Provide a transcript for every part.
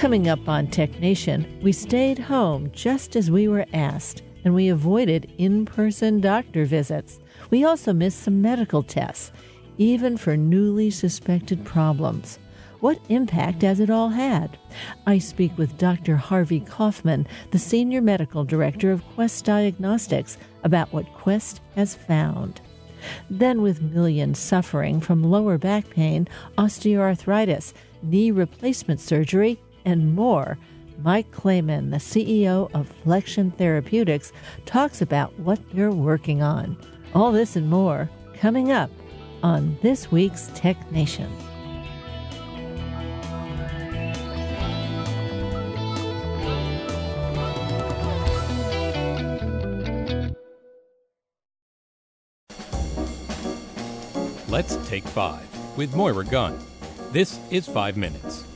Coming up on Tech Nation, we stayed home just as we were asked, and we avoided in person doctor visits. We also missed some medical tests, even for newly suspected problems. What impact has it all had? I speak with Dr. Harvey Kaufman, the Senior Medical Director of Quest Diagnostics, about what Quest has found. Then, with millions suffering from lower back pain, osteoarthritis, knee replacement surgery, and more, Mike Clayman, the CEO of Flexion Therapeutics, talks about what they're working on. All this and more coming up on this week's Tech Nation. Let's take five with Moira Gunn. This is five minutes.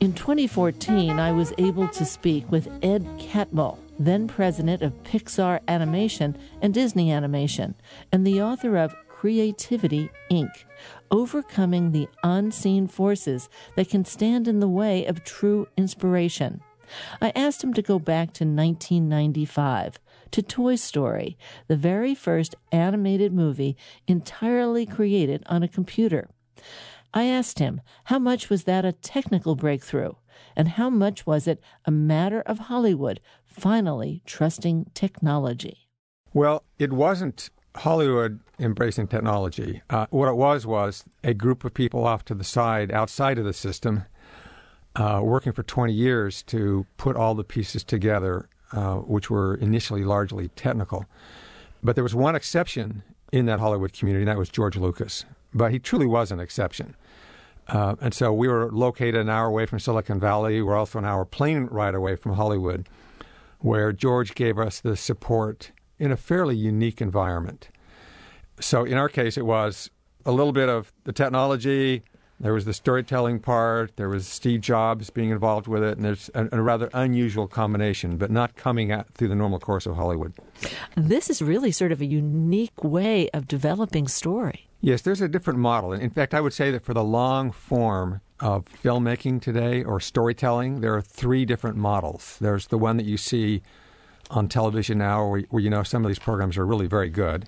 In 2014, I was able to speak with Ed Catmull, then president of Pixar Animation and Disney Animation, and the author of Creativity Inc. Overcoming the Unseen Forces That Can Stand in the Way of True Inspiration. I asked him to go back to 1995 to Toy Story, the very first animated movie entirely created on a computer. I asked him how much was that a technical breakthrough, and how much was it a matter of Hollywood finally trusting technology? Well, it wasn't Hollywood embracing technology. Uh, what it was was a group of people off to the side, outside of the system, uh, working for 20 years to put all the pieces together, uh, which were initially largely technical. But there was one exception in that Hollywood community, and that was George Lucas. But he truly was an exception. Uh, and so we were located an hour away from Silicon Valley. We're also an hour plane ride away from Hollywood, where George gave us the support in a fairly unique environment. So in our case, it was a little bit of the technology, there was the storytelling part. There was Steve Jobs being involved with it, and there's a, a rather unusual combination, but not coming at, through the normal course of Hollywood. This is really sort of a unique way of developing story. Yes, there's a different model. In fact, I would say that for the long form of filmmaking today or storytelling, there are three different models. There's the one that you see on television now, where, where you know some of these programs are really very good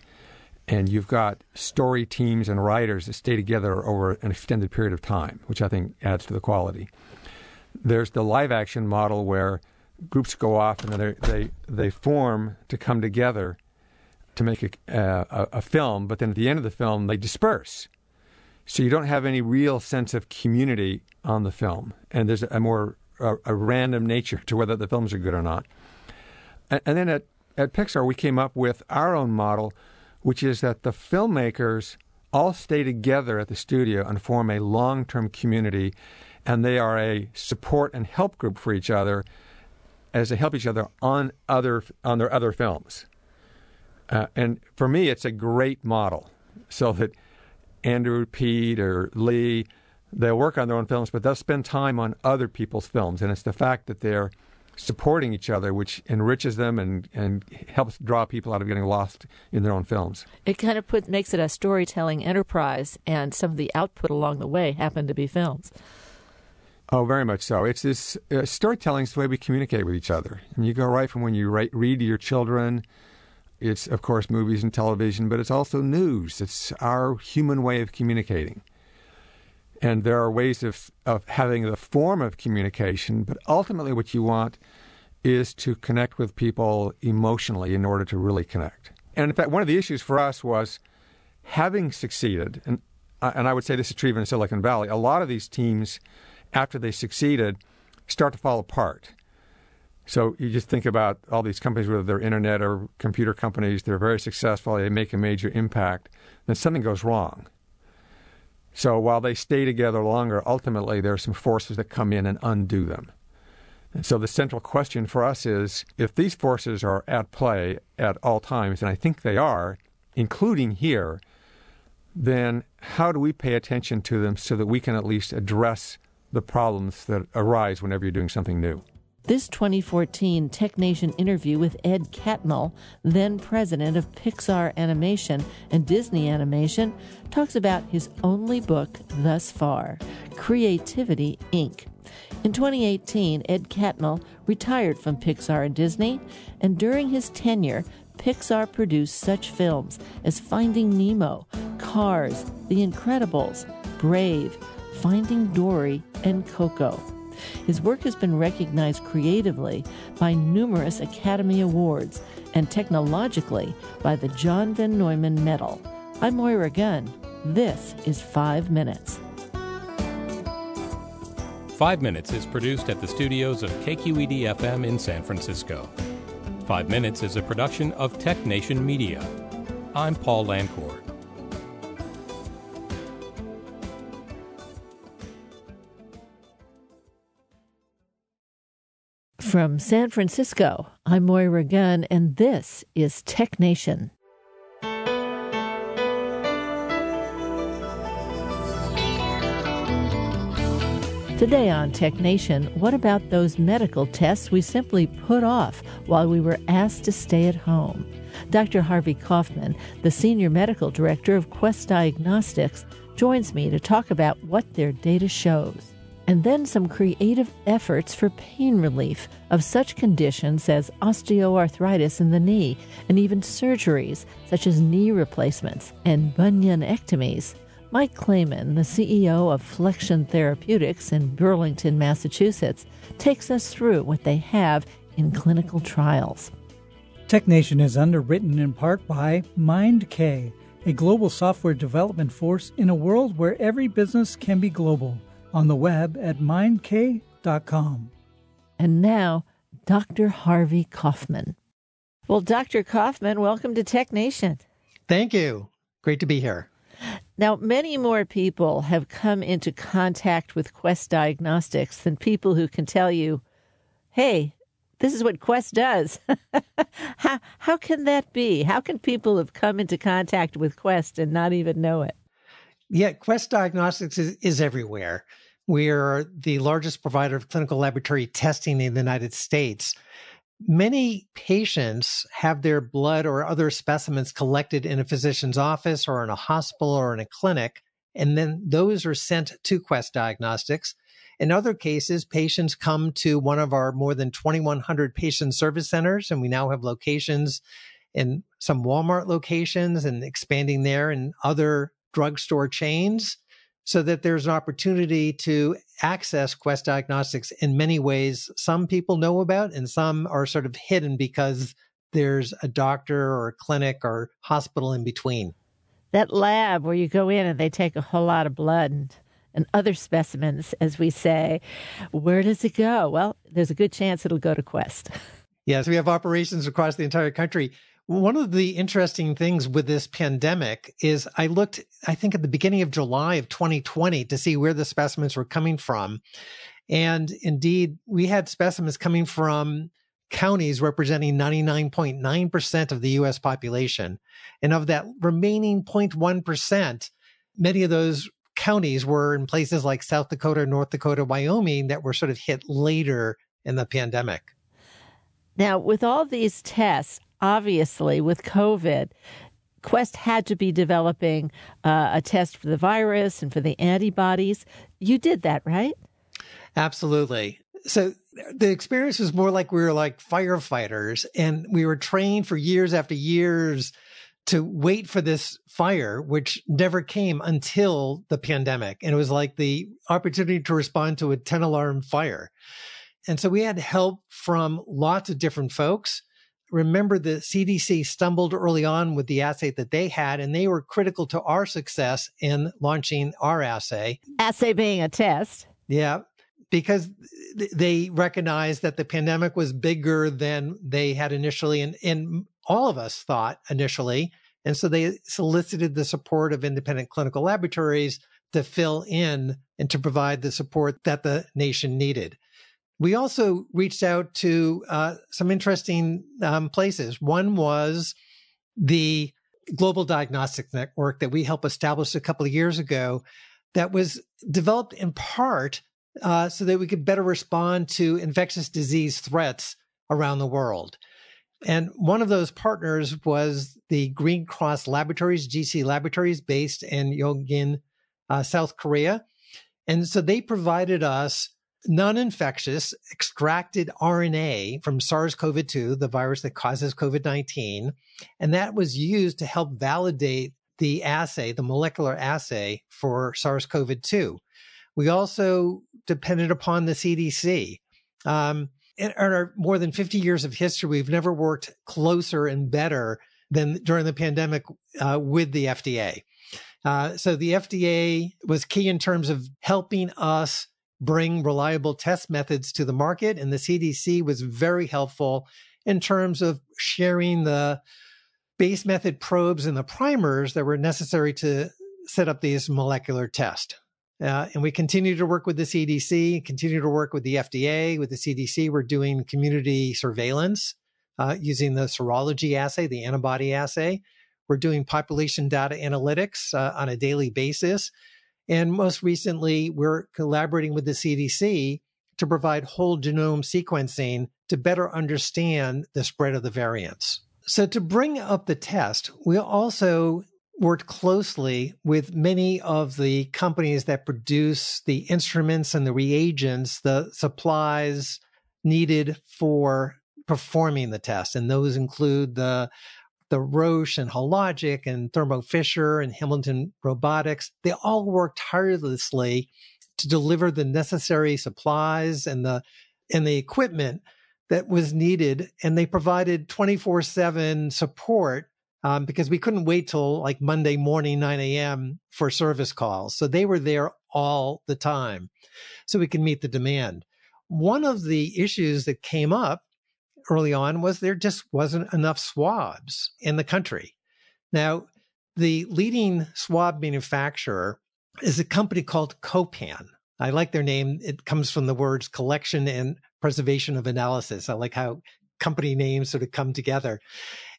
and you've got story teams and writers that stay together over an extended period of time, which I think adds to the quality. There's the live action model where groups go off and then they they form to come together to make a, uh, a, a film, but then at the end of the film they disperse. So you don't have any real sense of community on the film, and there's a more a, a random nature to whether the films are good or not. And, and then at at Pixar we came up with our own model which is that the filmmakers all stay together at the studio and form a long term community, and they are a support and help group for each other as they help each other on other on their other films. Uh, and for me, it's a great model, so that Andrew, Pete, or Lee, they'll work on their own films, but they'll spend time on other people's films, and it's the fact that they're supporting each other, which enriches them and, and helps draw people out of getting lost in their own films. It kind of put, makes it a storytelling enterprise, and some of the output along the way happen to be films. Oh, very much so. It's this uh, storytelling is the way we communicate with each other. You go right from when you write, read to your children. It's of course movies and television, but it's also news. It's our human way of communicating. And there are ways of, of having the form of communication, but ultimately, what you want is to connect with people emotionally in order to really connect. And in fact, one of the issues for us was having succeeded, and, uh, and I would say this is true even in Silicon Valley, a lot of these teams, after they succeeded, start to fall apart. So you just think about all these companies, whether they're internet or computer companies, they're very successful, they make a major impact, then something goes wrong. So while they stay together longer, ultimately there are some forces that come in and undo them. And so the central question for us is if these forces are at play at all times, and I think they are, including here, then how do we pay attention to them so that we can at least address the problems that arise whenever you're doing something new? This 2014 Tech Nation interview with Ed Catmull, then president of Pixar Animation and Disney Animation, talks about his only book thus far, Creativity Inc. In 2018, Ed Catmull retired from Pixar and Disney, and during his tenure, Pixar produced such films as Finding Nemo, Cars, The Incredibles, Brave, Finding Dory, and Coco. His work has been recognized creatively by numerous Academy Awards and technologically by the John Von Neumann Medal. I'm Moira Gunn. This is 5 Minutes. Five Minutes is produced at the studios of KQED FM in San Francisco. Five Minutes is a production of Tech Nation Media. I'm Paul Lancourt. From San Francisco, I'm Moira Gunn, and this is Tech Nation. Today on Tech Nation, what about those medical tests we simply put off while we were asked to stay at home? Dr. Harvey Kaufman, the Senior Medical Director of Quest Diagnostics, joins me to talk about what their data shows. And then some creative efforts for pain relief of such conditions as osteoarthritis in the knee, and even surgeries such as knee replacements and bunionectomies. Mike Clayman, the CEO of Flexion Therapeutics in Burlington, Massachusetts, takes us through what they have in clinical trials. TechNation is underwritten in part by MindK, a global software development force in a world where every business can be global. On the web at mindk.com. And now, Dr. Harvey Kaufman. Well, Dr. Kaufman, welcome to Tech Nation. Thank you. Great to be here. Now, many more people have come into contact with Quest Diagnostics than people who can tell you, hey, this is what Quest does. how, how can that be? How can people have come into contact with Quest and not even know it? Yeah, Quest Diagnostics is, is everywhere. We're the largest provider of clinical laboratory testing in the United States. Many patients have their blood or other specimens collected in a physician's office or in a hospital or in a clinic, and then those are sent to Quest Diagnostics. In other cases, patients come to one of our more than 2,100 patient service centers, and we now have locations in some Walmart locations and expanding there and other drugstore chains so that there's an opportunity to access Quest Diagnostics in many ways. Some people know about, and some are sort of hidden because there's a doctor or a clinic or hospital in between. That lab where you go in and they take a whole lot of blood and, and other specimens, as we say, where does it go? Well, there's a good chance it'll go to Quest. Yes, we have operations across the entire country. One of the interesting things with this pandemic is I looked, I think, at the beginning of July of 2020 to see where the specimens were coming from. And indeed, we had specimens coming from counties representing 99.9% of the US population. And of that remaining 0.1%, many of those counties were in places like South Dakota, North Dakota, Wyoming that were sort of hit later in the pandemic. Now, with all these tests, obviously with COVID, Quest had to be developing uh, a test for the virus and for the antibodies. You did that, right? Absolutely. So the experience was more like we were like firefighters and we were trained for years after years to wait for this fire, which never came until the pandemic. And it was like the opportunity to respond to a 10 alarm fire. And so we had help from lots of different folks remember the CDC stumbled early on with the assay that they had, and they were critical to our success in launching our assay. Assay being a test. Yeah, because they recognized that the pandemic was bigger than they had initially, and, and all of us thought initially. And so they solicited the support of independent clinical laboratories to fill in and to provide the support that the nation needed. We also reached out to uh, some interesting um, places. One was the Global Diagnostics Network that we helped establish a couple of years ago, that was developed in part uh, so that we could better respond to infectious disease threats around the world. And one of those partners was the Green Cross Laboratories, GC Laboratories, based in Yongin, uh, South Korea. And so they provided us non infectious extracted RNA from SARS CoV 2, the virus that causes COVID 19. And that was used to help validate the assay, the molecular assay for SARS CoV 2. We also depended upon the CDC. Um, in our more than 50 years of history, we've never worked closer and better than during the pandemic uh, with the FDA. Uh, so the FDA was key in terms of helping us bring reliable test methods to the market, and the CDC was very helpful in terms of sharing the base method probes and the primers that were necessary to set up these molecular tests. Uh, and we continue to work with the CDC, continue to work with the FDA. With the CDC, we're doing community surveillance uh, using the serology assay, the antibody assay. We're doing population data analytics uh, on a daily basis. And most recently, we're collaborating with the CDC to provide whole genome sequencing to better understand the spread of the variants. So, to bring up the test, we also worked closely with many of the companies that produce the instruments and the reagents, the supplies needed for performing the test. And those include the the Roche and Hologic and Thermo Fisher and Hamilton Robotics. They all worked tirelessly to deliver the necessary supplies and the and the equipment that was needed and they provided 24/7 support um, because we couldn't wait till like Monday morning, 9 a.m. for service calls. So they were there all the time so we can meet the demand. One of the issues that came up early on was there just wasn't enough swabs in the country. Now, the leading swab manufacturer is a company called Copan. I like their name. It comes from the words collection and preservation of analysis. I like how company names sort of come together.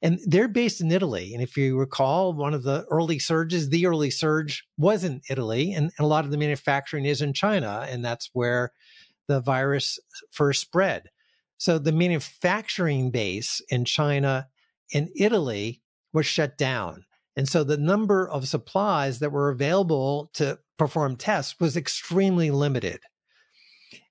And they're based in Italy. And if you recall, one of the early surges, the early surge was in Italy, and, and a lot of the manufacturing is in China. And that's where the virus first spread. So the manufacturing base in China and Italy was shut down. And so the number of supplies that were available to perform tests was extremely limited.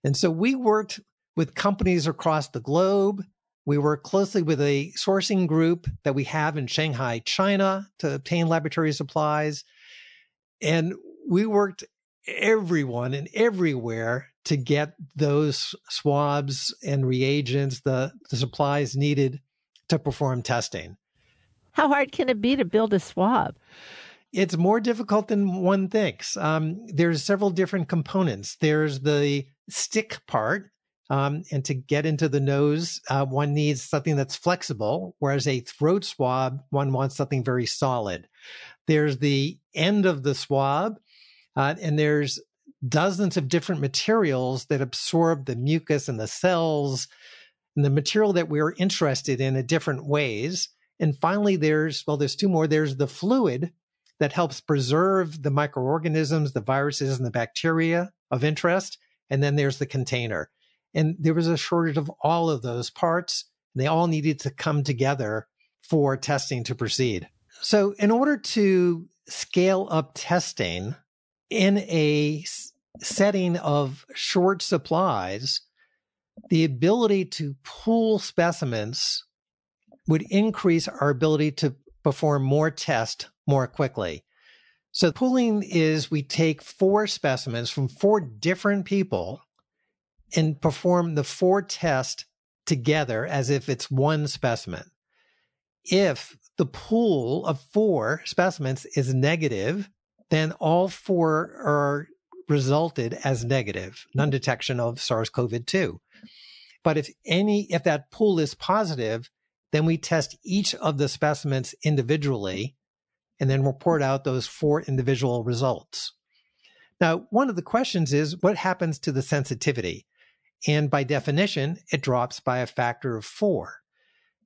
And so we worked with companies across the globe we work closely with a sourcing group that we have in Shanghai, China to obtain laboratory supplies. And we worked everyone and everywhere to get those swabs and reagents, the, the supplies needed to perform testing. How hard can it be to build a swab? It's more difficult than one thinks. Um, there's several different components. There's the stick part, um, and to get into the nose, uh, one needs something that's flexible, whereas a throat swab, one wants something very solid. There's the end of the swab, uh, and there's dozens of different materials that absorb the mucus and the cells and the material that we're interested in in different ways. And finally, there's, well, there's two more. There's the fluid that helps preserve the microorganisms, the viruses, and the bacteria of interest. And then there's the container. And there was a shortage of all of those parts. They all needed to come together for testing to proceed. So, in order to scale up testing in a setting of short supplies, the ability to pool specimens would increase our ability to perform more tests more quickly. So, pooling is we take four specimens from four different people and perform the four tests together as if it's one specimen. If the pool of four specimens is negative, then all four are resulted as negative, non detection of SARS CoV 2. But if any, if that pool is positive, then we test each of the specimens individually and then report out those four individual results. Now, one of the questions is what happens to the sensitivity? And by definition, it drops by a factor of four.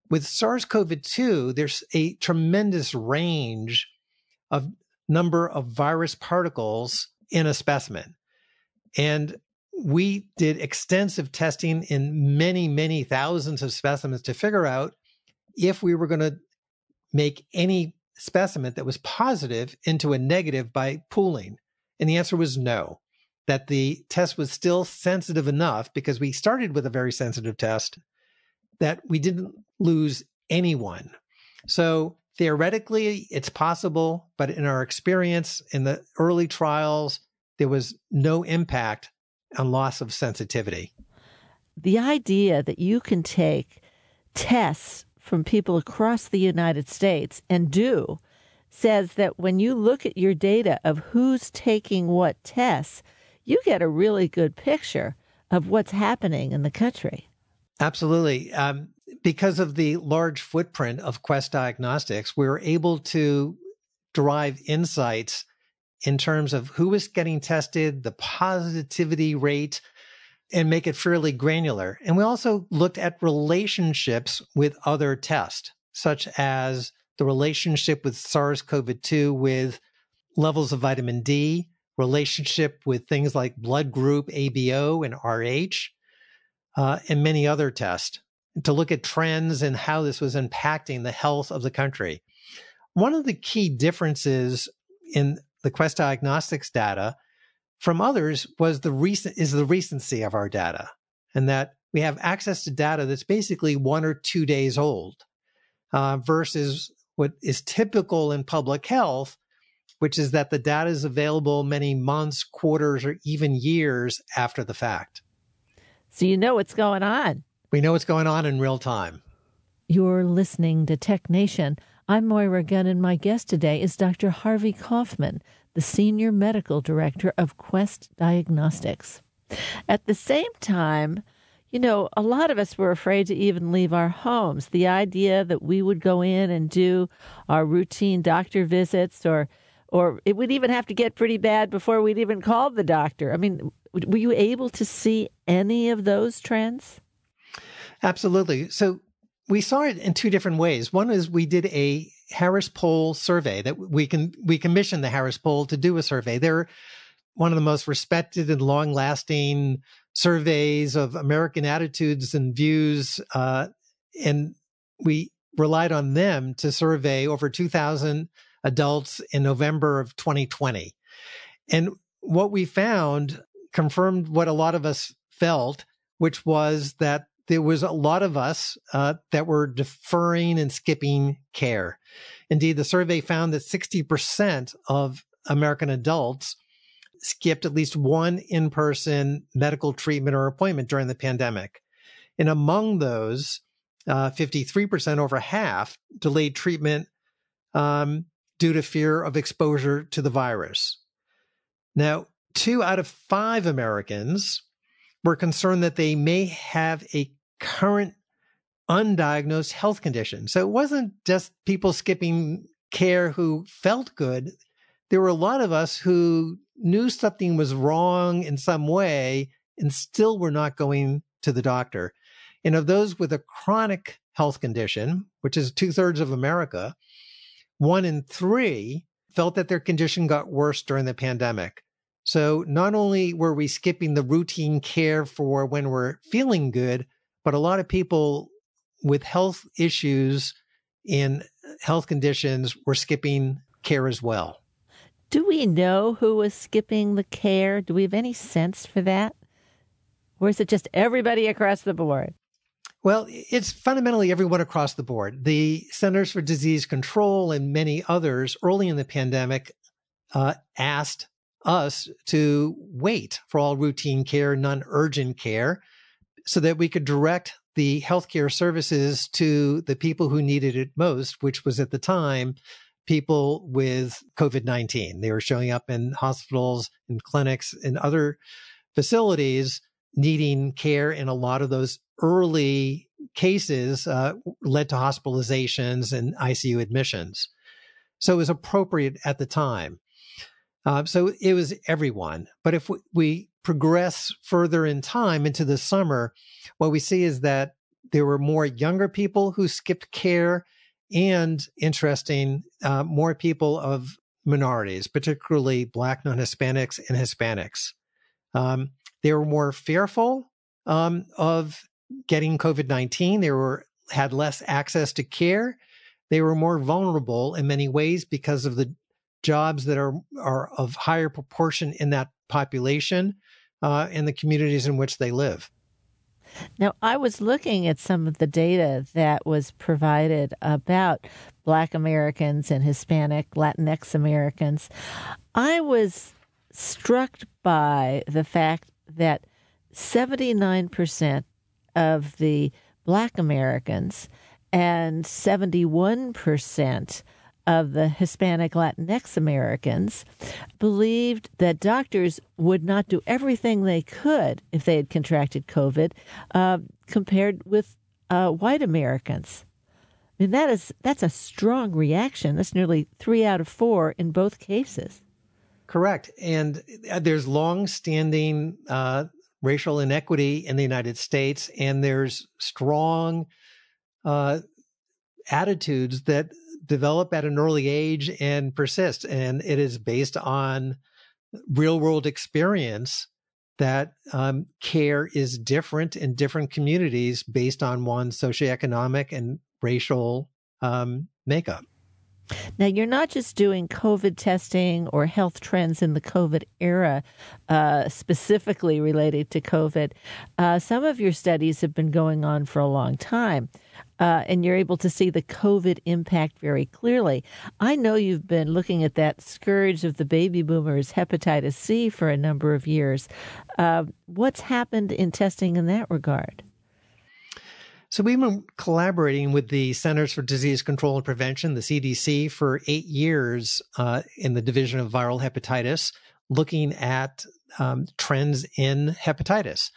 With SARS CoV 2, there's a tremendous range of number of virus particles in a specimen. And we did extensive testing in many, many thousands of specimens to figure out if we were going to make any specimen that was positive into a negative by pooling. And the answer was no, that the test was still sensitive enough because we started with a very sensitive test that we didn't lose anyone. So theoretically, it's possible, but in our experience in the early trials, there was no impact on loss of sensitivity. The idea that you can take tests from people across the United States and do says that when you look at your data of who's taking what tests, you get a really good picture of what's happening in the country. Absolutely. Um, because of the large footprint of Quest Diagnostics, we were able to derive insights in terms of who is getting tested, the positivity rate, and make it fairly granular. And we also looked at relationships with other tests, such as the relationship with SARS CoV 2 with levels of vitamin D, relationship with things like blood group ABO and RH, uh, and many other tests to look at trends and how this was impacting the health of the country. One of the key differences in the Quest Diagnostics data from others was the recent is the recency of our data, and that we have access to data that's basically one or two days old, uh, versus what is typical in public health, which is that the data is available many months, quarters, or even years after the fact. So you know what's going on. We know what's going on in real time. You're listening to Tech Nation. I'm Moira Gunn, and my guest today is Dr. Harvey Kaufman, the Senior Medical Director of Quest Diagnostics. At the same time, you know, a lot of us were afraid to even leave our homes. The idea that we would go in and do our routine doctor visits or or it would even have to get pretty bad before we'd even call the doctor. I mean, were you able to see any of those trends? Absolutely. So we saw it in two different ways. One is we did a Harris Poll survey that we can we commissioned the Harris Poll to do a survey. They're one of the most respected and long lasting surveys of American attitudes and views, uh, and we relied on them to survey over 2,000 adults in November of 2020. And what we found confirmed what a lot of us felt, which was that there was a lot of us uh, that were deferring and skipping care. Indeed, the survey found that 60% of American adults skipped at least one in person medical treatment or appointment during the pandemic. And among those, uh, 53%, over half, delayed treatment um, due to fear of exposure to the virus. Now, two out of five Americans were concerned that they may have a current undiagnosed health condition. So it wasn't just people skipping care who felt good. There were a lot of us who knew something was wrong in some way and still were not going to the doctor. And of those with a chronic health condition, which is two thirds of America, one in three felt that their condition got worse during the pandemic. So not only were we skipping the routine care for when we're feeling good, but a lot of people with health issues in health conditions were skipping care as well. Do we know who was skipping the care? Do we have any sense for that? Or is it just everybody across the board? Well, it's fundamentally everyone across the board. The Centers for Disease Control and many others early in the pandemic uh, asked us to wait for all routine care, non urgent care, so that we could direct the healthcare services to the people who needed it most, which was at the time people with COVID 19. They were showing up in hospitals and clinics and other facilities needing care. And a lot of those early cases uh, led to hospitalizations and ICU admissions. So it was appropriate at the time. Uh, so it was everyone. But if we, we progress further in time into the summer, what we see is that there were more younger people who skipped care and interesting, uh, more people of minorities, particularly Black non Hispanics and Hispanics. Um, They were more fearful um, of getting COVID 19. They were had less access to care. They were more vulnerable in many ways because of the jobs that are, are of higher proportion in that population uh, in the communities in which they live. Now, I was looking at some of the data that was provided about Black Americans and Hispanic, Latinx Americans. I was struck by the fact that 79% of the Black Americans and 71% of the Hispanic Latinx Americans believed that doctors would not do everything they could if they had contracted COVID, uh, compared with uh, white Americans. I mean that is that's a strong reaction. That's nearly three out of four in both cases. Correct, and uh, there's long-standing uh, racial inequity in the United States, and there's strong uh, attitudes that develop at an early age and persist. And it is based on real world experience that um, care is different in different communities based on one's socioeconomic and racial um, makeup. Now, you're not just doing COVID testing or health trends in the COVID era uh, specifically related to COVID. Uh, some of your studies have been going on for a long time, uh, and you're able to see the COVID impact very clearly. I know you've been looking at that scourge of the baby boomers, hepatitis C, for a number of years. Uh, what's happened in testing in that regard? So we've been collaborating with the Centers for Disease Control and Prevention, the CDC, for eight years uh, in the Division of Viral Hepatitis, looking at um, trends in hepatitis.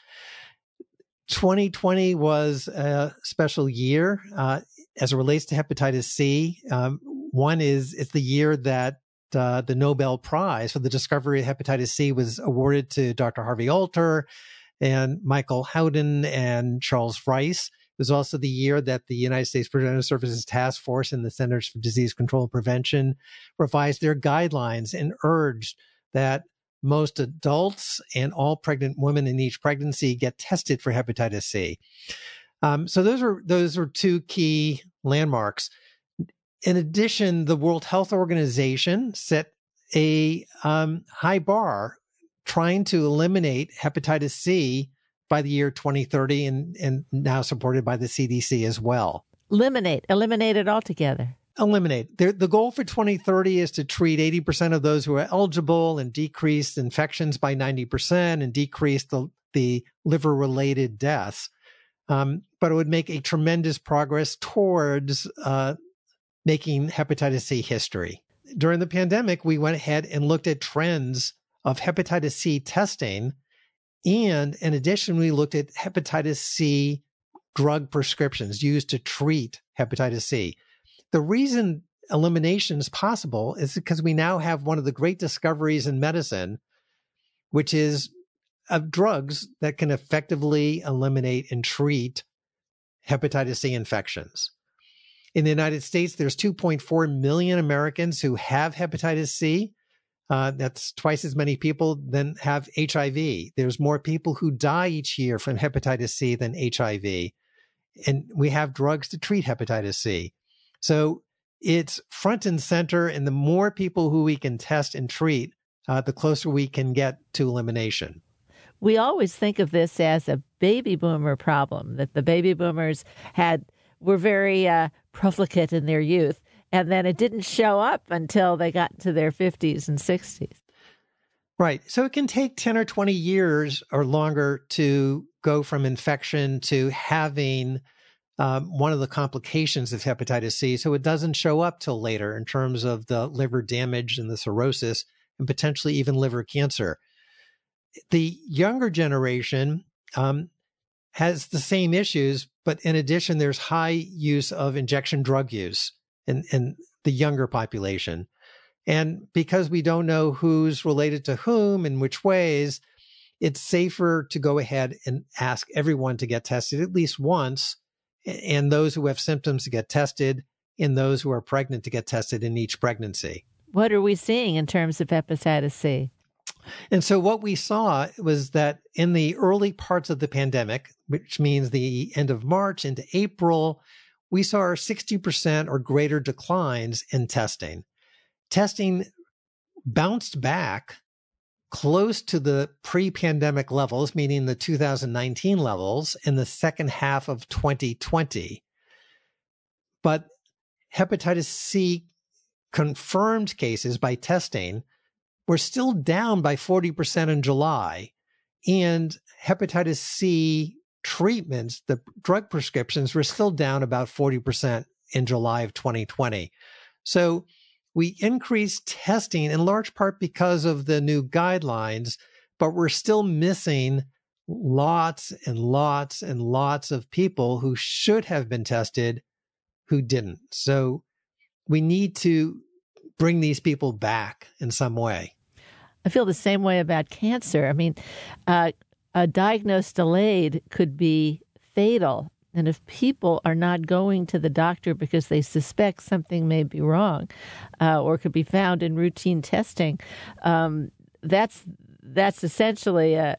2020 was a special year uh, as it relates to hepatitis C. Um, one is it's the year that uh, the Nobel Prize for the discovery of hepatitis C was awarded to Dr. Harvey Alter and Michael Houghton and Charles Rice. It was also the year that the United States Preventive Services Task Force and the Centers for Disease Control and Prevention revised their guidelines and urged that most adults and all pregnant women in each pregnancy get tested for hepatitis C. Um, so those are those are two key landmarks. In addition, the World Health Organization set a um, high bar trying to eliminate hepatitis C by the year 2030 and, and now supported by the CDC as well. Eliminate, eliminate it altogether. Eliminate. The, the goal for 2030 is to treat 80% of those who are eligible and decrease infections by 90% and decrease the, the liver related deaths. Um, but it would make a tremendous progress towards uh, making hepatitis C history. During the pandemic, we went ahead and looked at trends of hepatitis C testing and in addition, we looked at hepatitis C drug prescriptions used to treat hepatitis C. The reason elimination is possible is because we now have one of the great discoveries in medicine, which is of drugs that can effectively eliminate and treat hepatitis C infections. In the United States, there's 2.4 million Americans who have hepatitis C. Uh, that's twice as many people than have HIV. There's more people who die each year from hepatitis C than HIV. And we have drugs to treat hepatitis C. So it's front and center. And the more people who we can test and treat, uh, the closer we can get to elimination. We always think of this as a baby boomer problem, that the baby boomers had were very uh, profligate in their youth and then it didn't show up until they got to their 50s and 60s. Right. So it can take 10 or 20 years or longer to go from infection to having um, one of the complications of hepatitis C. So it doesn't show up till later in terms of the liver damage and the cirrhosis and potentially even liver cancer. The younger generation um, has the same issues, but in addition, there's high use of injection drug use in, in the younger population. And because we don't know who's related to whom in which ways, it's safer to go ahead and ask everyone to get tested at least once, and those who have symptoms to get tested, and those who are pregnant to get tested in each pregnancy. What are we seeing in terms of hepatitis C? And so what we saw was that in the early parts of the pandemic, which means the end of March into April, we saw 60% or greater declines in testing. Testing bounced back close to the pre pandemic levels, meaning the 2019 levels, in the second half of 2020. But hepatitis C confirmed cases by testing were still down by 40% in July. And hepatitis C treatments, the drug prescriptions were still down about 40% in July of 2020. So we increased testing in large part because of the new guidelines, but we're still missing lots and lots and lots of people who should have been tested who didn't. So we need to bring these people back in some way. I feel the same way about cancer. I mean, uh, a diagnosis delayed could be fatal. And if people are not going to the doctor because they suspect something may be wrong uh, or could be found in routine testing, um, that's that's essentially a,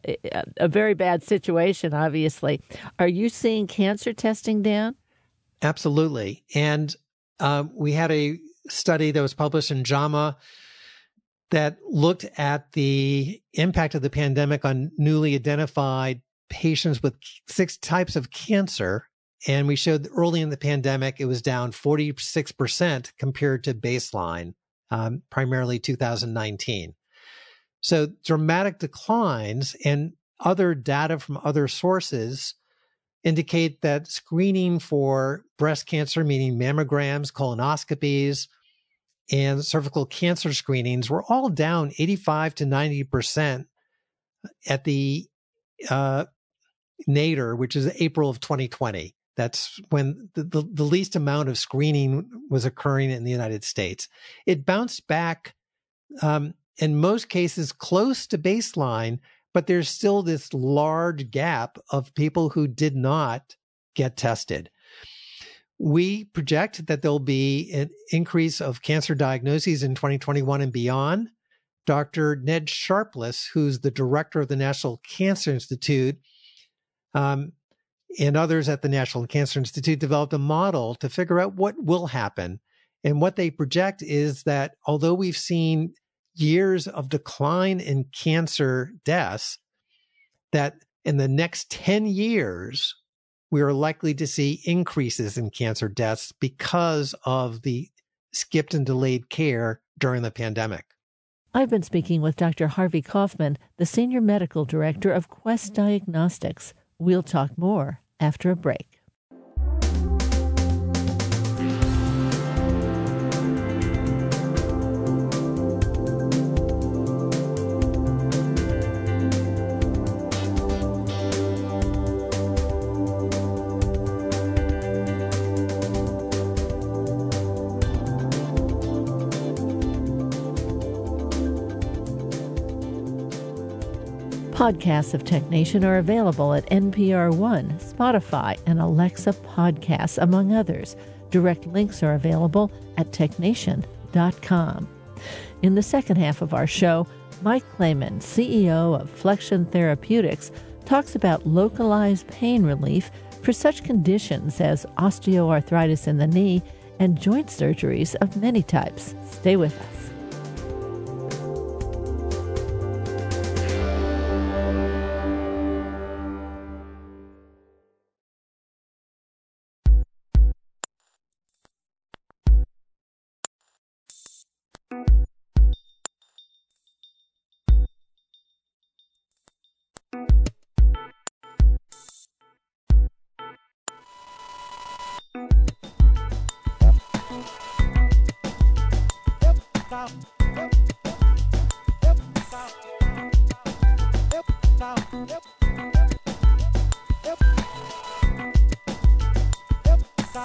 a very bad situation, obviously. Are you seeing cancer testing down? Absolutely. And um, we had a study that was published in JAMA that looked at the impact of the pandemic on newly identified patients with six types of cancer. And we showed early in the pandemic, it was down 46% compared to baseline, um, primarily 2019. So dramatic declines and other data from other sources indicate that screening for breast cancer, meaning mammograms, colonoscopies, and cervical cancer screenings were all down 85 to 90% at the uh, nadir, which is April of 2020. That's when the, the, the, least amount of screening was occurring in the United States. It bounced back um, in most cases close to baseline, but there's still this large gap of people who did not get tested. We project that there'll be an increase of cancer diagnoses in 2021 and beyond. Dr. Ned Sharpless, who's the director of the National Cancer Institute, um, and others at the National Cancer Institute developed a model to figure out what will happen. And what they project is that although we've seen years of decline in cancer deaths, that in the next 10 years, we are likely to see increases in cancer deaths because of the skipped and delayed care during the pandemic. I've been speaking with Dr. Harvey Kaufman, the Senior Medical Director of Quest Diagnostics. We'll talk more after a break. Podcasts of TechNation are available at NPR One, Spotify, and Alexa Podcasts, among others. Direct links are available at technation.com. In the second half of our show, Mike Clayman, CEO of Flexion Therapeutics, talks about localized pain relief for such conditions as osteoarthritis in the knee and joint surgeries of many types. Stay with us.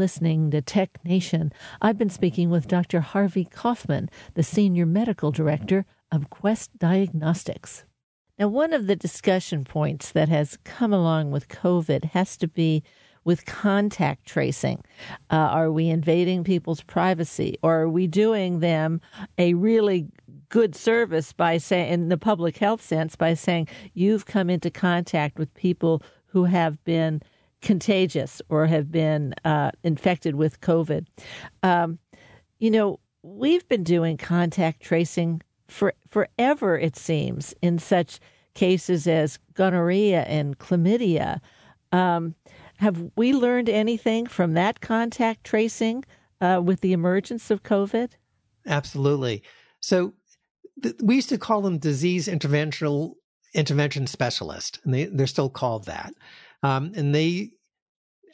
listening to Tech Nation. I've been speaking with Dr. Harvey Kaufman, the Senior Medical Director of Quest Diagnostics. Now, one of the discussion points that has come along with COVID has to be with contact tracing. Uh, are we invading people's privacy, or are we doing them a really good service by saying, in the public health sense, by saying you've come into contact with people who have been contagious or have been uh, infected with COVID. Um, you know, we've been doing contact tracing for forever, it seems, in such cases as gonorrhea and chlamydia. Um, have we learned anything from that contact tracing uh, with the emergence of COVID? Absolutely. So th- we used to call them disease interventional intervention specialist, and they, they're still called that. Um, and they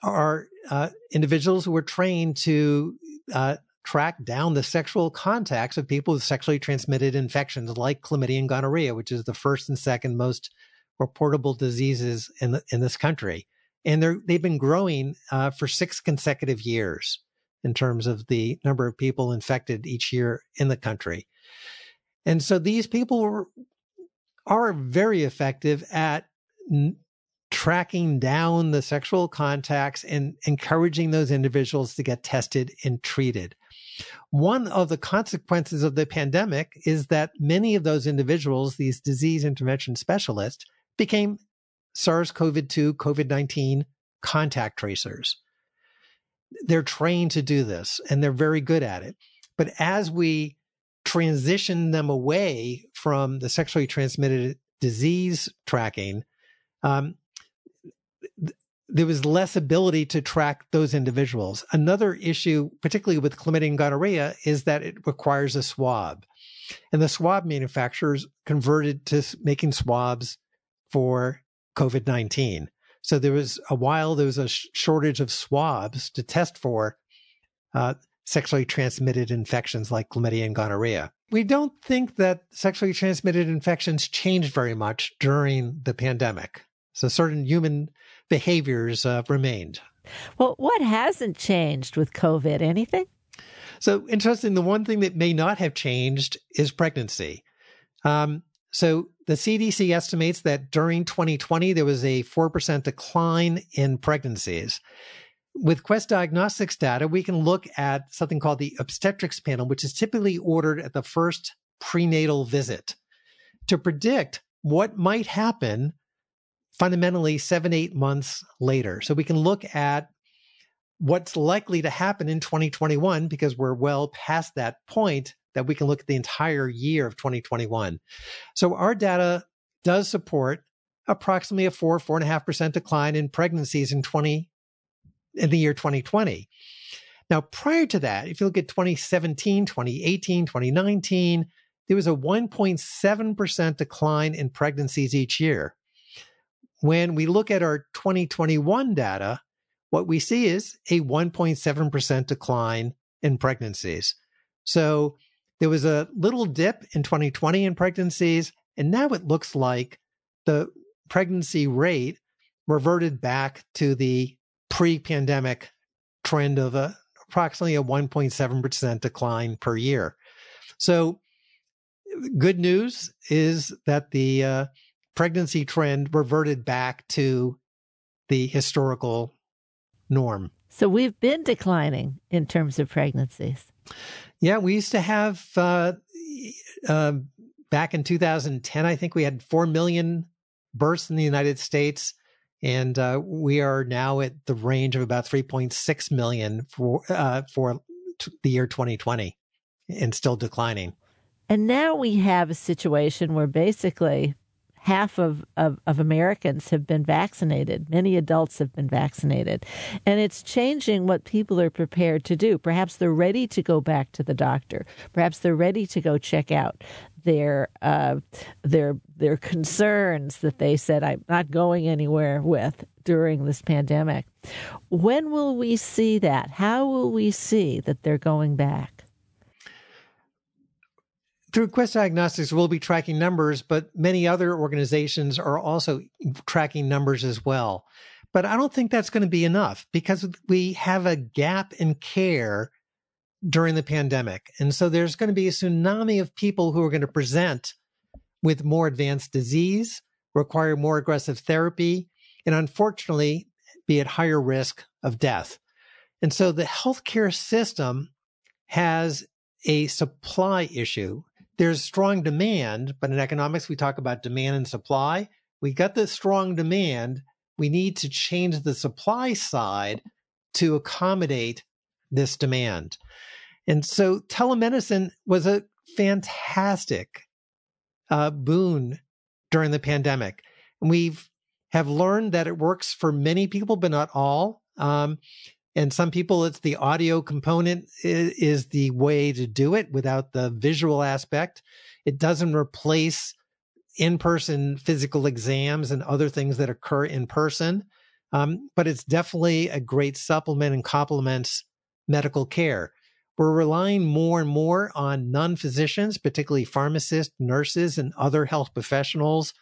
are uh, individuals who are trained to uh, track down the sexual contacts of people with sexually transmitted infections like chlamydia and gonorrhea, which is the first and second most reportable diseases in the, in this country. And they're, they've been growing uh, for six consecutive years in terms of the number of people infected each year in the country. And so these people are very effective at tracking down the sexual contacts and encouraging those individuals to get tested and treated. One of the consequences of the pandemic is that many of those individuals, these disease intervention specialists, became SARS CoV 2, COVID 19 contact tracers. They're trained to do this and they're very good at it. But as we transition them away from the sexually transmitted disease tracking, um, there was less ability to track those individuals. Another issue, particularly with chlamydia and gonorrhea, is that it requires a swab. And the swab manufacturers converted to making swabs for COVID 19. So there was a while, there was a sh- shortage of swabs to test for uh, sexually transmitted infections like chlamydia and gonorrhea. We don't think that sexually transmitted infections changed very much during the pandemic. So certain human behaviors uh, remained. Well, what hasn't changed with COVID? Anything? So interesting. The one thing that may not have changed is pregnancy. Um, so the CDC estimates that during 2020 there was a four percent decline in pregnancies. With Quest Diagnostics data, we can look at something called the obstetrics panel, which is typically ordered at the first prenatal visit to predict what might happen fundamentally seven, eight months later. So we can look at what's likely to happen in 2021 because we're well past that point that we can look at the entire year of 2021. So our data does support approximately a four, four and a half percent decline in pregnancies in 20 in the year 2020. Now, prior to that, if you look at 2017, 2018, 2019, there was a 1.7% decline in pregnancies each year. When we look at our 2021 data, what we see is a 1.7% decline in pregnancies. So there was a little dip in 2020 in pregnancies, and now it looks like the pregnancy rate reverted back to the pre pandemic trend of a, approximately a 1.7% decline per year. So, good news is that the uh, pregnancy trend reverted back to the historical norm. So we've been declining in terms of pregnancies. Yeah, we used to have uh, uh, back in 2010, I think we had 4 million births in the United States. And uh, we are now at the range of about 3.6 million for, uh, for t- the year 2020 and still declining. And now we have a situation where basically half of, of, of, Americans have been vaccinated. Many adults have been vaccinated. And it's changing what people are prepared to do. Perhaps they're ready to go back to the doctor. Perhaps they're ready to go check out their uh, their their concerns that they said I'm not going anywhere with during this pandemic. When will we see that? How will we see that they're going back? Through Quest Diagnostics, we'll be tracking numbers, but many other organizations are also tracking numbers as well. But I don't think that's going to be enough because we have a gap in care during the pandemic. And so there's going to be a tsunami of people who are going to present with more advanced disease, require more aggressive therapy, and unfortunately be at higher risk of death. And so the healthcare system has a supply issue. There's strong demand, but in economics, we talk about demand and supply. We got this strong demand. We need to change the supply side to accommodate this demand. And so telemedicine was a fantastic uh, boon during the pandemic. And we've have learned that it works for many people, but not all. Um, and some people, it's the audio component is, the way to do it without the visual aspect. It doesn't replace in person physical exams and other things that occur in person. Um, but it's definitely a great supplement and complements medical care. We're relying more and more on non physicians, particularly pharmacists, nurses, and other health professionals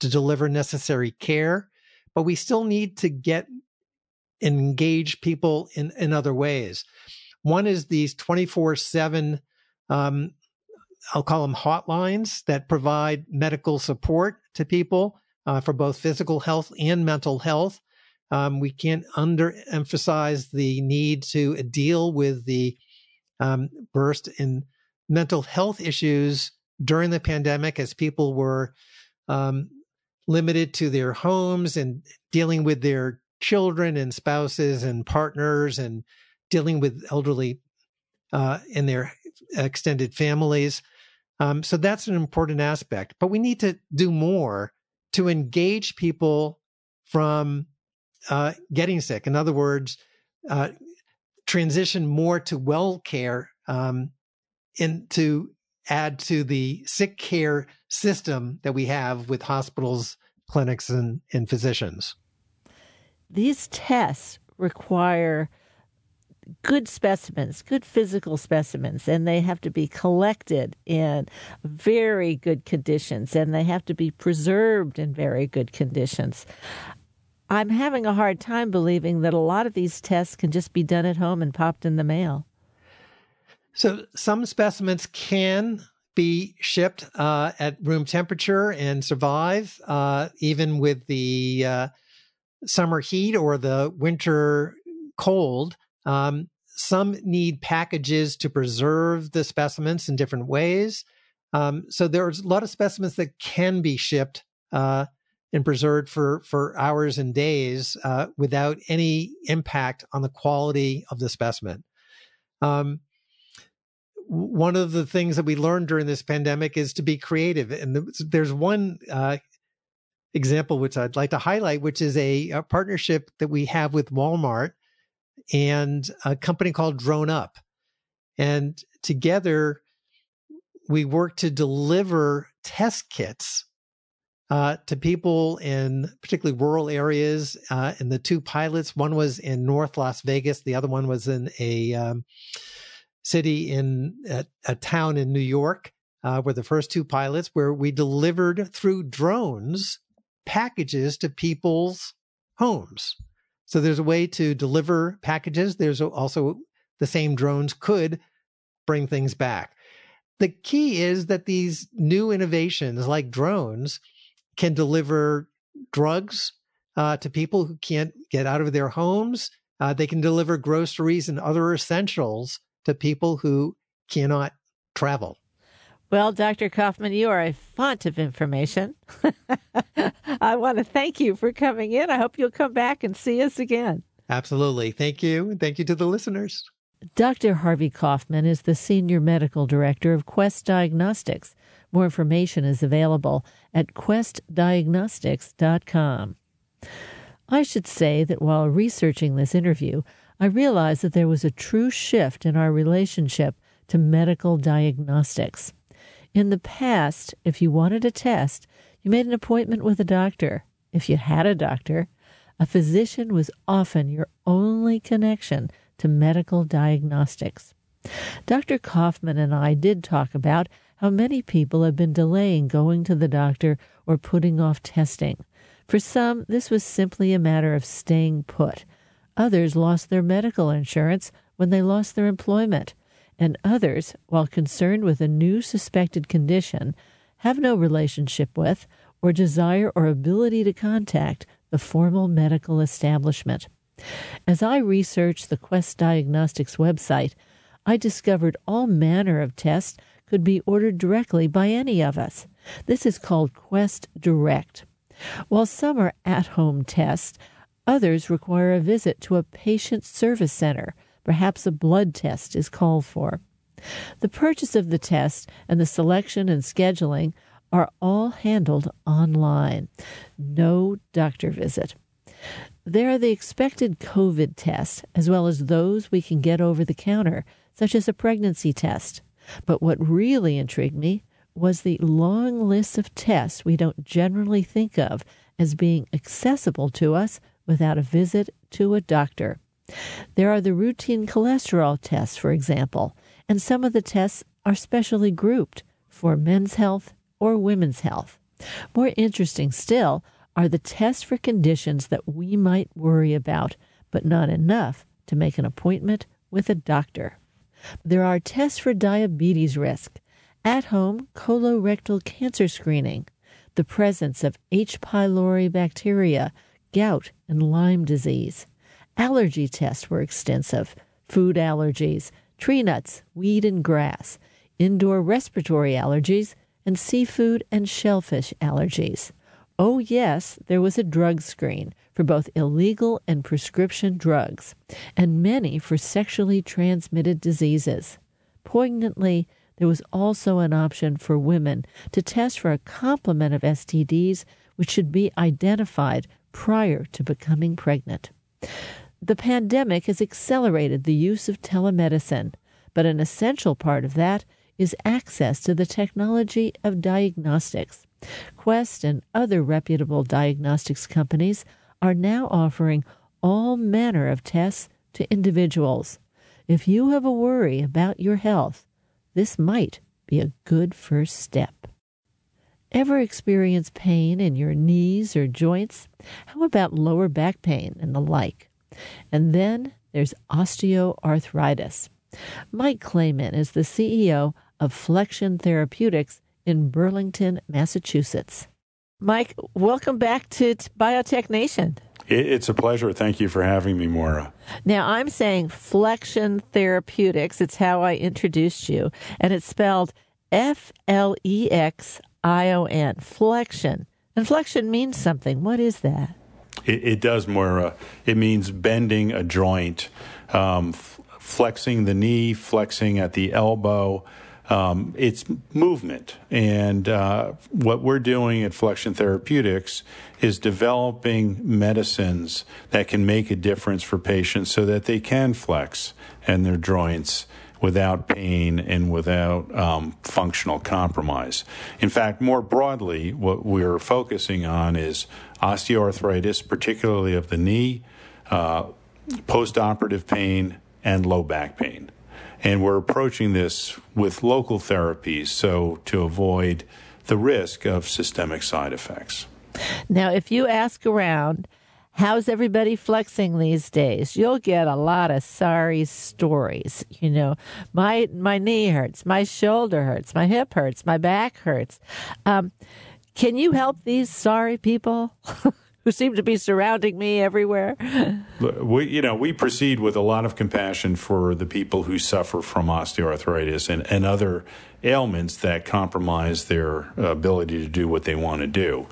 to deliver necessary care. But we still need to get engage people in, in other ways. One is these 24 7, um, I'll call them hotlines that provide medical support to people uh, for both physical health and mental health. Um, we can't underemphasize the need to deal with the um, burst in mental health issues during the pandemic as people were um, limited to their homes and dealing with their children and spouses and partners and dealing with elderly uh, in their extended families. Um, so that's an important aspect. But we need to do more to engage people from uh, getting sick. In other words, uh, transition more to well care um, and to add to the sick care system that we have with hospitals, clinics, and, and physicians. These tests require good specimens, good physical specimens, and they have to be collected in very good conditions and they have to be preserved in very good conditions. I'm having a hard time believing that a lot of these tests can just be done at home and popped in the mail. So some specimens can be shipped uh, at room temperature and survive uh, even with the uh, summer heat or the winter cold. Um, some need packages to preserve the specimens in different ways. Um, so there's a lot of specimens that can be shipped uh, and preserved for for hours and days uh, without any impact on the quality of the specimen. Um, one of the things that we learned during this pandemic is to be creative, and there's one uh, example which I'd like to highlight, which is a, a partnership that we have with Walmart and a company called DroneUp, and together we work to deliver test kits uh, to people in particularly rural areas. Uh, and the two pilots, one was in North Las Vegas, the other one was in a um, city in a, a, town in New York. Uh, were the first two pilots where we delivered through drones packages to people's homes. So there's a way to deliver packages. There's also the same drones could bring things back. The key is that these new innovations like drones can deliver drugs uh, to people who can't get out of their homes. Uh, they can deliver groceries and other essentials to people who cannot travel. Well, Dr. Kaufman, you are a font of information. I want to thank you for coming in. I hope you'll come back and see us again. Absolutely. Thank you. And thank you to the listeners. Dr. Harvey Kaufman is the Senior Medical Director of Quest Diagnostics. More information is available at questdiagnostics.com. I should say that while researching this interview, I realized that there was a true shift in our relationship to medical diagnostics. In the past, if you wanted a test, you made an appointment with a doctor. If you had a doctor, a physician was often your only connection to medical diagnostics. Dr. Kaufman and I did talk about how many people have been delaying going to the doctor or putting off testing. For some, this was simply a matter of staying put. Others lost their medical insurance when they lost their employment. And others, while concerned with a new suspected condition, have no relationship with or desire or ability to contact the formal medical establishment. As I researched the Quest Diagnostics website, I discovered all manner of tests could be ordered directly by any of us. This is called Quest Direct. While some are at home tests, others require a visit to a patient service center. Perhaps a blood test is called for. The purchase of the test and the selection and scheduling are all handled online. No doctor visit. There are the expected COVID tests, as well as those we can get over the counter, such as a pregnancy test. But what really intrigued me was the long list of tests we don't generally think of as being accessible to us without a visit to a doctor. There are the routine cholesterol tests, for example, and some of the tests are specially grouped for men's health or women's health. More interesting still are the tests for conditions that we might worry about, but not enough to make an appointment with a doctor. There are tests for diabetes risk, at home colorectal cancer screening, the presence of H. pylori bacteria, gout, and Lyme disease. Allergy tests were extensive food allergies, tree nuts, weed and grass, indoor respiratory allergies, and seafood and shellfish allergies. Oh, yes, there was a drug screen for both illegal and prescription drugs, and many for sexually transmitted diseases. Poignantly, there was also an option for women to test for a complement of STDs which should be identified prior to becoming pregnant. The pandemic has accelerated the use of telemedicine, but an essential part of that is access to the technology of diagnostics. Quest and other reputable diagnostics companies are now offering all manner of tests to individuals. If you have a worry about your health, this might be a good first step. Ever experience pain in your knees or joints? How about lower back pain and the like? And then there's osteoarthritis. Mike Clayman is the CEO of Flexion Therapeutics in Burlington, Massachusetts. Mike, welcome back to Biotech Nation. It's a pleasure. Thank you for having me, Moira. Now, I'm saying Flexion Therapeutics. It's how I introduced you, and it's spelled F L E X I O N, Flexion. And flexion means something. What is that? It, it does, Moira. It means bending a joint, um, f- flexing the knee, flexing at the elbow um, it's movement. And uh, what we're doing at Flexion Therapeutics is developing medicines that can make a difference for patients so that they can flex and their joints without pain and without um, functional compromise. In fact, more broadly, what we're focusing on is osteoarthritis, particularly of the knee, uh, postoperative pain, and low back pain. And we're approaching this with local therapies so to avoid the risk of systemic side effects. Now, if you ask around, how's everybody flexing these days? You'll get a lot of sorry stories. You know, my my knee hurts, my shoulder hurts, my hip hurts, my back hurts. Um, can you help these sorry people? who seem to be surrounding me everywhere. We, you know, we proceed with a lot of compassion for the people who suffer from osteoarthritis and, and other ailments that compromise their ability to do what they want to do.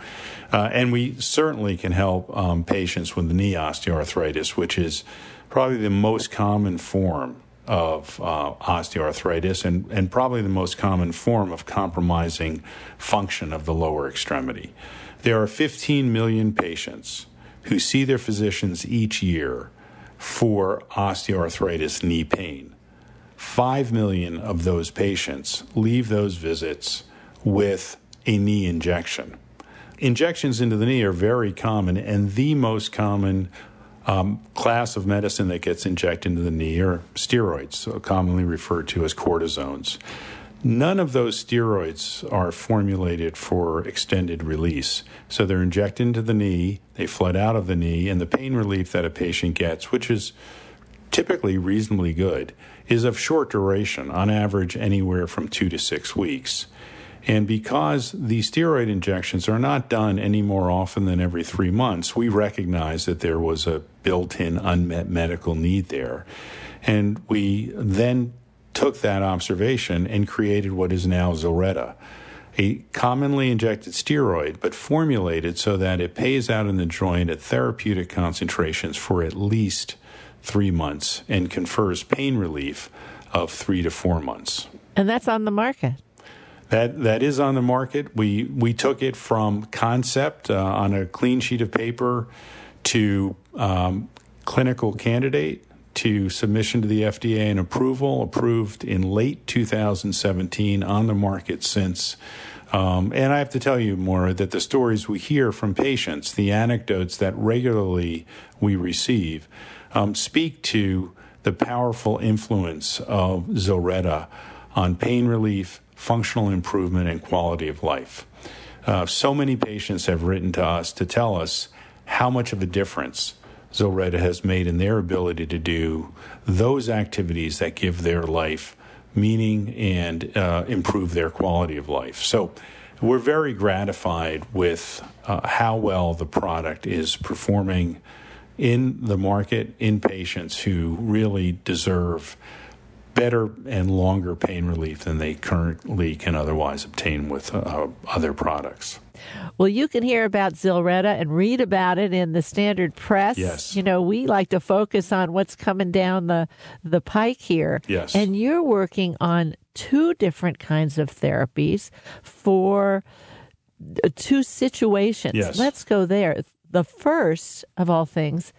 Uh, and we certainly can help um, patients with knee osteoarthritis, which is probably the most common form of uh, osteoarthritis and, and probably the most common form of compromising function of the lower extremity. There are 15 million patients who see their physicians each year for osteoarthritis knee pain. 5 million of those patients leave those visits with a knee injection. Injections into the knee are very common, and the most common um, class of medicine that gets injected into the knee are steroids, so commonly referred to as cortisones. None of those steroids are formulated for extended release. So they're injected into the knee, they flood out of the knee, and the pain relief that a patient gets, which is typically reasonably good, is of short duration, on average anywhere from two to six weeks. And because these steroid injections are not done any more often than every three months, we recognize that there was a built in unmet medical need there. And we then took that observation and created what is now Zilretta, a commonly injected steroid, but formulated so that it pays out in the joint at therapeutic concentrations for at least three months and confers pain relief of three to four months. And that's on the market. That that is on the market. We we took it from concept uh, on a clean sheet of paper to um, clinical candidate to submission to the FDA and approval, approved in late 2017, on the market since. Um, and I have to tell you more that the stories we hear from patients, the anecdotes that regularly we receive, um, speak to the powerful influence of Zilretta on pain relief, functional improvement, and quality of life. Uh, so many patients have written to us to tell us how much of a difference Zilretta has made in their ability to do those activities that give their life meaning and uh, improve their quality of life. So we're very gratified with uh, how well the product is performing in the market in patients who really deserve better and longer pain relief than they currently can otherwise obtain with uh, other products. Well, you can hear about Zilretta and read about it in the standard press. Yes. You know, we like to focus on what's coming down the the pike here. Yes. And you're working on two different kinds of therapies for uh, two situations. Yes. Let's go there. The first of all things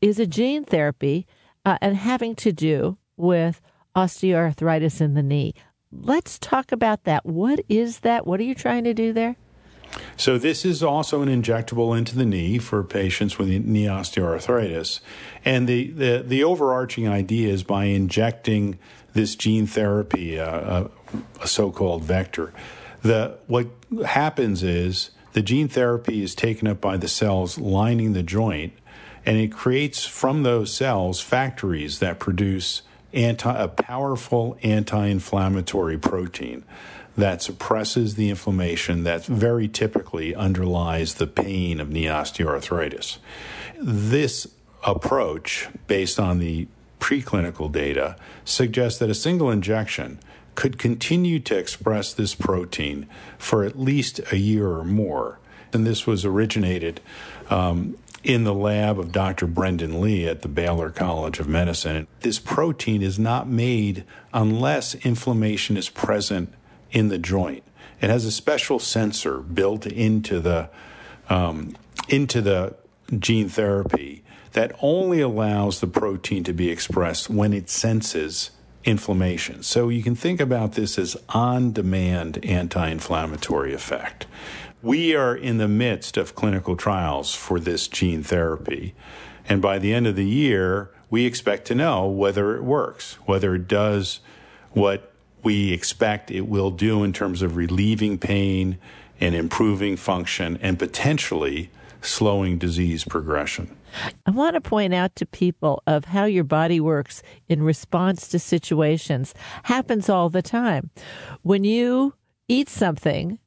is a gene therapy uh, and having to do with osteoarthritis in the knee. Let's talk about that. What is that? What are you trying to do there? So this is also an injectable into the knee for patients with knee osteoarthritis. And the, the, the overarching idea is by injecting this gene therapy, uh, a, a so-called vector, the, what happens is the gene therapy is taken up by the cells lining the joint, and it creates from those cells factories that produce anti, a powerful anti-inflammatory protein that suppresses the inflammation that very typically underlies the pain of knee osteoarthritis. This approach, based on the preclinical data, suggests that a single injection could continue to express this protein for at least a year or more. And this was originated um, in the lab of Dr. Brendan Lee at the Baylor College of Medicine. This protein is not made unless inflammation is present in the joint. It has a special sensor built into the um, into the gene therapy that only allows the protein to be expressed when it senses inflammation. So you can think about this as on-demand anti-inflammatory effect. We are in the midst of clinical trials for this gene therapy, and by the end of the year, we expect to know whether it works, whether it does what we expect it will do in terms of relieving pain and improving function and potentially slowing disease progression. I want to point out to people of how your body works in response to situations happens all the time. When you eat something,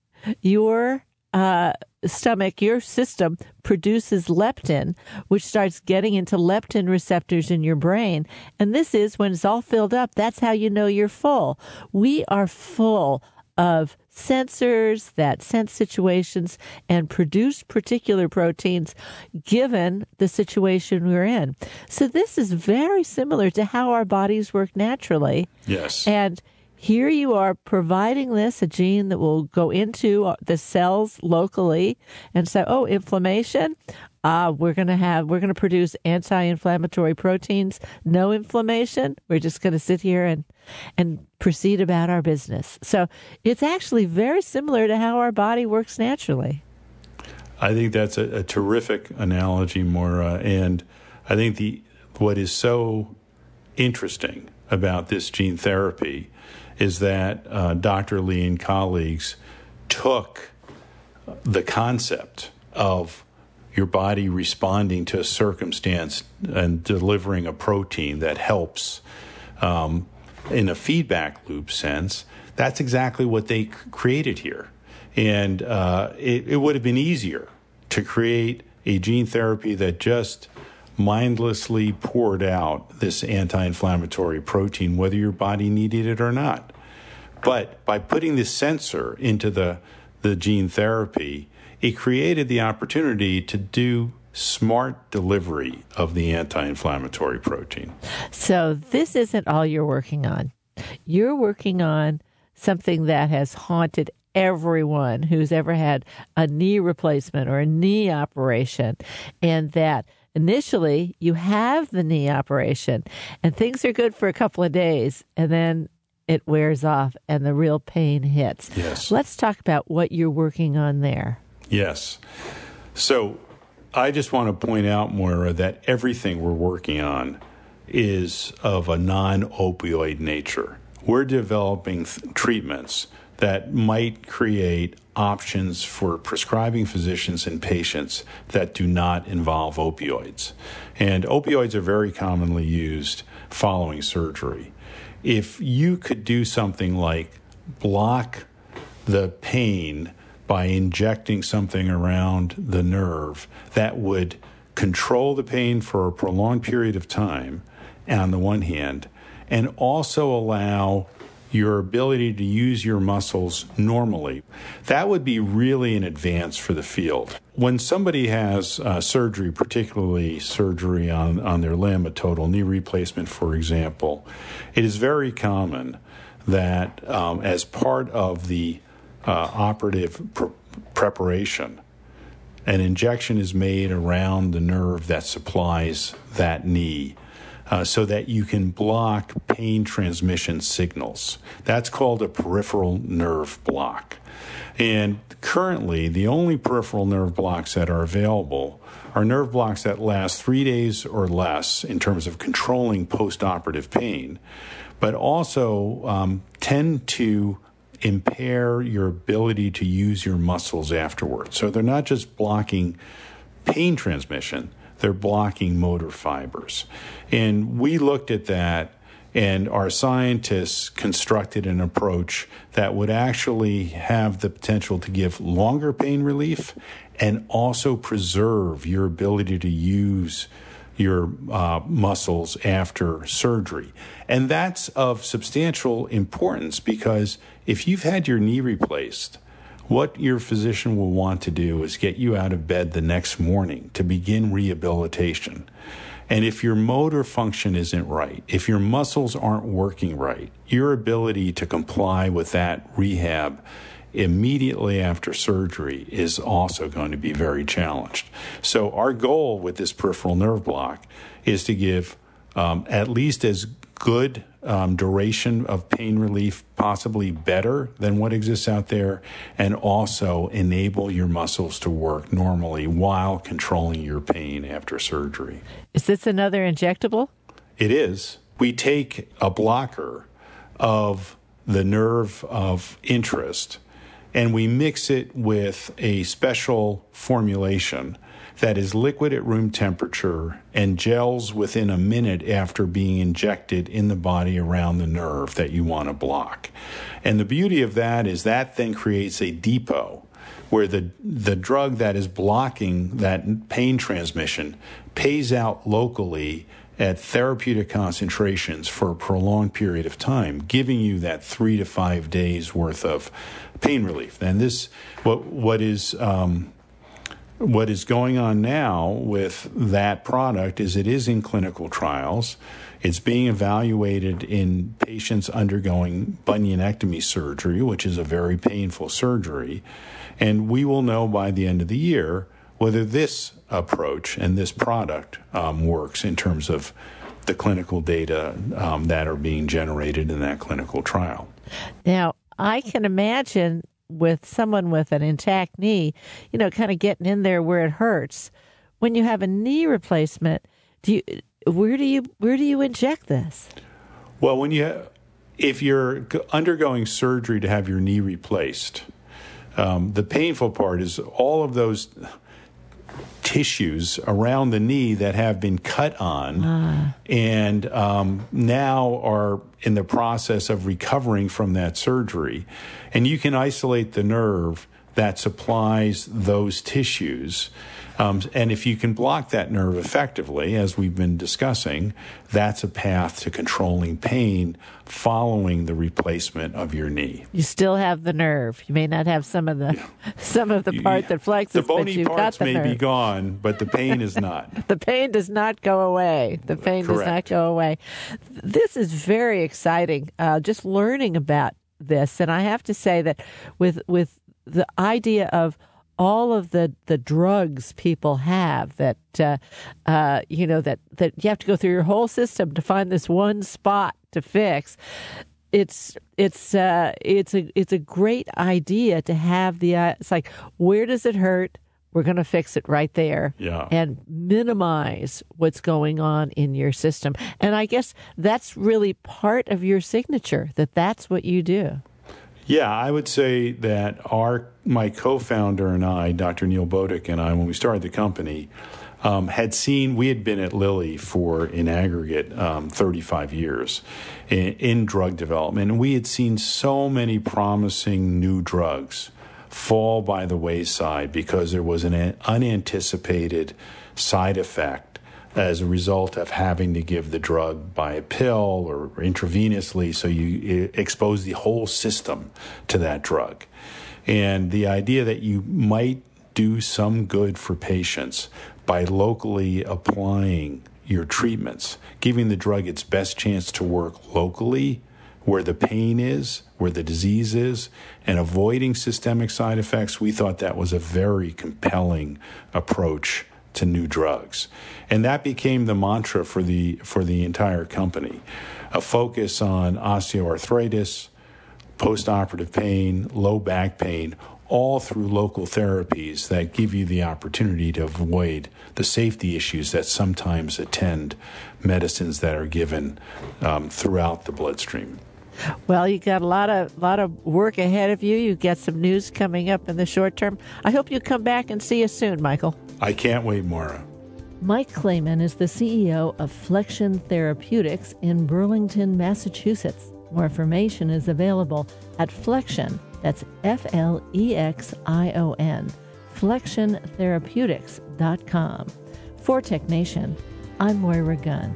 your uh, stomach, your system produces leptin, which starts getting into leptin receptors in your brain. And this is when it's all filled up, that's how you know you're full. We are full of sensors that sense situations and produce particular proteins given the situation we're in. So this is very similar to how our bodies work naturally. Yes. And here you are providing this, a gene that will go into the cells locally and say, oh, inflammation. Uh, we're going to have, we're going to produce anti-inflammatory proteins. No inflammation. We're just going to sit here and, and proceed about our business. So it's actually very similar to how our body works naturally. I think that's a, a terrific analogy, Moira. And I think the, what is so interesting about this gene therapy is that uh, Dr. Lee and colleagues took the concept of your body responding to a circumstance and delivering a protein that helps um, in a feedback loop sense. That's exactly what they created here. And uh, it, it would have been easier to create a gene therapy that just mindlessly poured out this anti inflammatory protein, whether your body needed it or not. But by putting this sensor into the, the gene therapy, it created the opportunity to do smart delivery of the anti inflammatory protein. So, this isn't all you're working on. You're working on something that has haunted everyone who's ever had a knee replacement or a knee operation, and that initially you have the knee operation and things are good for a couple of days, and then it wears off and the real pain hits. Yes. Let's talk about what you're working on there. Yes. So I just want to point out, Moira, that everything we're working on is of a non opioid nature. We're developing th- treatments that might create options for prescribing physicians and patients that do not involve opioids. And opioids are very commonly used following surgery. If you could do something like block the pain by injecting something around the nerve that would control the pain for a prolonged period of time, on the one hand, and also allow your ability to use your muscles normally. That would be really an advance for the field. When somebody has uh, surgery, particularly surgery on, on their limb, a total knee replacement, for example, it is very common that um, as part of the uh, operative pr- preparation, an injection is made around the nerve that supplies that knee uh, so that you can block pain transmission signals. That's called a peripheral nerve block. And currently, the only peripheral nerve blocks that are available are nerve blocks that last three days or less in terms of controlling postoperative pain, but also um, tend to impair your ability to use your muscles afterwards. So they're not just blocking pain transmission, they're blocking motor fibers. And we looked at that, and our scientists constructed an approach that would actually have the potential to give longer pain relief and also preserve your ability to use your uh, muscles after surgery. And that's of substantial importance because if you've had your knee replaced, what your physician will want to do is get you out of bed the next morning to begin rehabilitation. And if your motor function isn't right, if your muscles aren't working right, your ability to comply with that rehab immediately after surgery is also going to be very challenged. So, our goal with this peripheral nerve block is to give um, at least as good um, duration of pain relief, possibly better than what exists out there, and also enable your muscles to work normally while controlling your pain after surgery. Is this another injectable? It is. We take a blocker of the nerve of interest and we mix it with a special formulation that is liquid at room temperature and gels within a minute after being injected in the body around the nerve that you want to block. And the beauty of that is that then creates a depot where the the drug that is blocking that pain transmission pays out locally at therapeutic concentrations for a prolonged period of time, giving you that three to five days worth of pain relief. And this, what what is um, what is going on now with that product is it is in clinical trials. It's being evaluated in patients undergoing bunionectomy surgery, which is a very painful surgery. And we will know by the end of the year whether this approach and this product um, works in terms of the clinical data um, that are being generated in that clinical trial. Now, I can imagine with someone with an intact knee, you know, kind of getting in there where it hurts. When you have a knee replacement, do you where do you where do you inject this? Well, when you if you're undergoing surgery to have your knee replaced, um, the painful part is all of those tissues around the knee that have been cut on ah. and um, now are in the process of recovering from that surgery. And you can isolate the nerve that supplies those tissues um, and if you can block that nerve effectively, as we've been discussing, that's a path to controlling pain following the replacement of your knee. You still have the nerve. You may not have some of the yeah. some of the part that flexes. The bony but parts may nerve. be gone, but the pain is not. the pain does not go away. The pain Correct. does not go away. This is very exciting. Uh, just learning about this, and I have to say that with with the idea of all of the, the drugs people have that uh, uh, you know that that you have to go through your whole system to find this one spot to fix. It's it's uh, it's a it's a great idea to have the uh, it's like where does it hurt? We're going to fix it right there yeah. and minimize what's going on in your system. And I guess that's really part of your signature that that's what you do. Yeah, I would say that our my co-founder and I, Dr. Neil Bodick and I, when we started the company, um, had seen we had been at Lilly for in aggregate um, 35 years in, in drug development, and we had seen so many promising new drugs fall by the wayside because there was an unanticipated side effect as a result of having to give the drug by a pill or intravenously, so you expose the whole system to that drug. And the idea that you might do some good for patients by locally applying your treatments, giving the drug its best chance to work locally where the pain is, where the disease is, and avoiding systemic side effects, we thought that was a very compelling approach to new drugs. And that became the mantra for the, for the entire company a focus on osteoarthritis, postoperative pain, low back pain, all through local therapies that give you the opportunity to avoid the safety issues that sometimes attend medicines that are given um, throughout the bloodstream. Well, you got a lot of lot of work ahead of you. You got some news coming up in the short term. I hope you come back and see us soon, Michael. I can't wait, Moira. Mike Clayman is the CEO of Flexion Therapeutics in Burlington, Massachusetts. More information is available at Flexion, that's F L E X I O N, flexiontherapeutics.com. For Tech Nation, I'm Moira Gunn.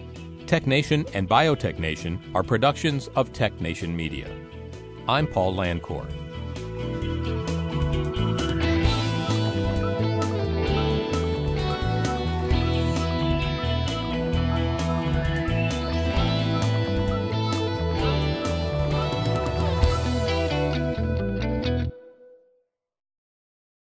Tech Nation and Biotech Nation are productions of Tech Nation Media. I'm Paul Landcore.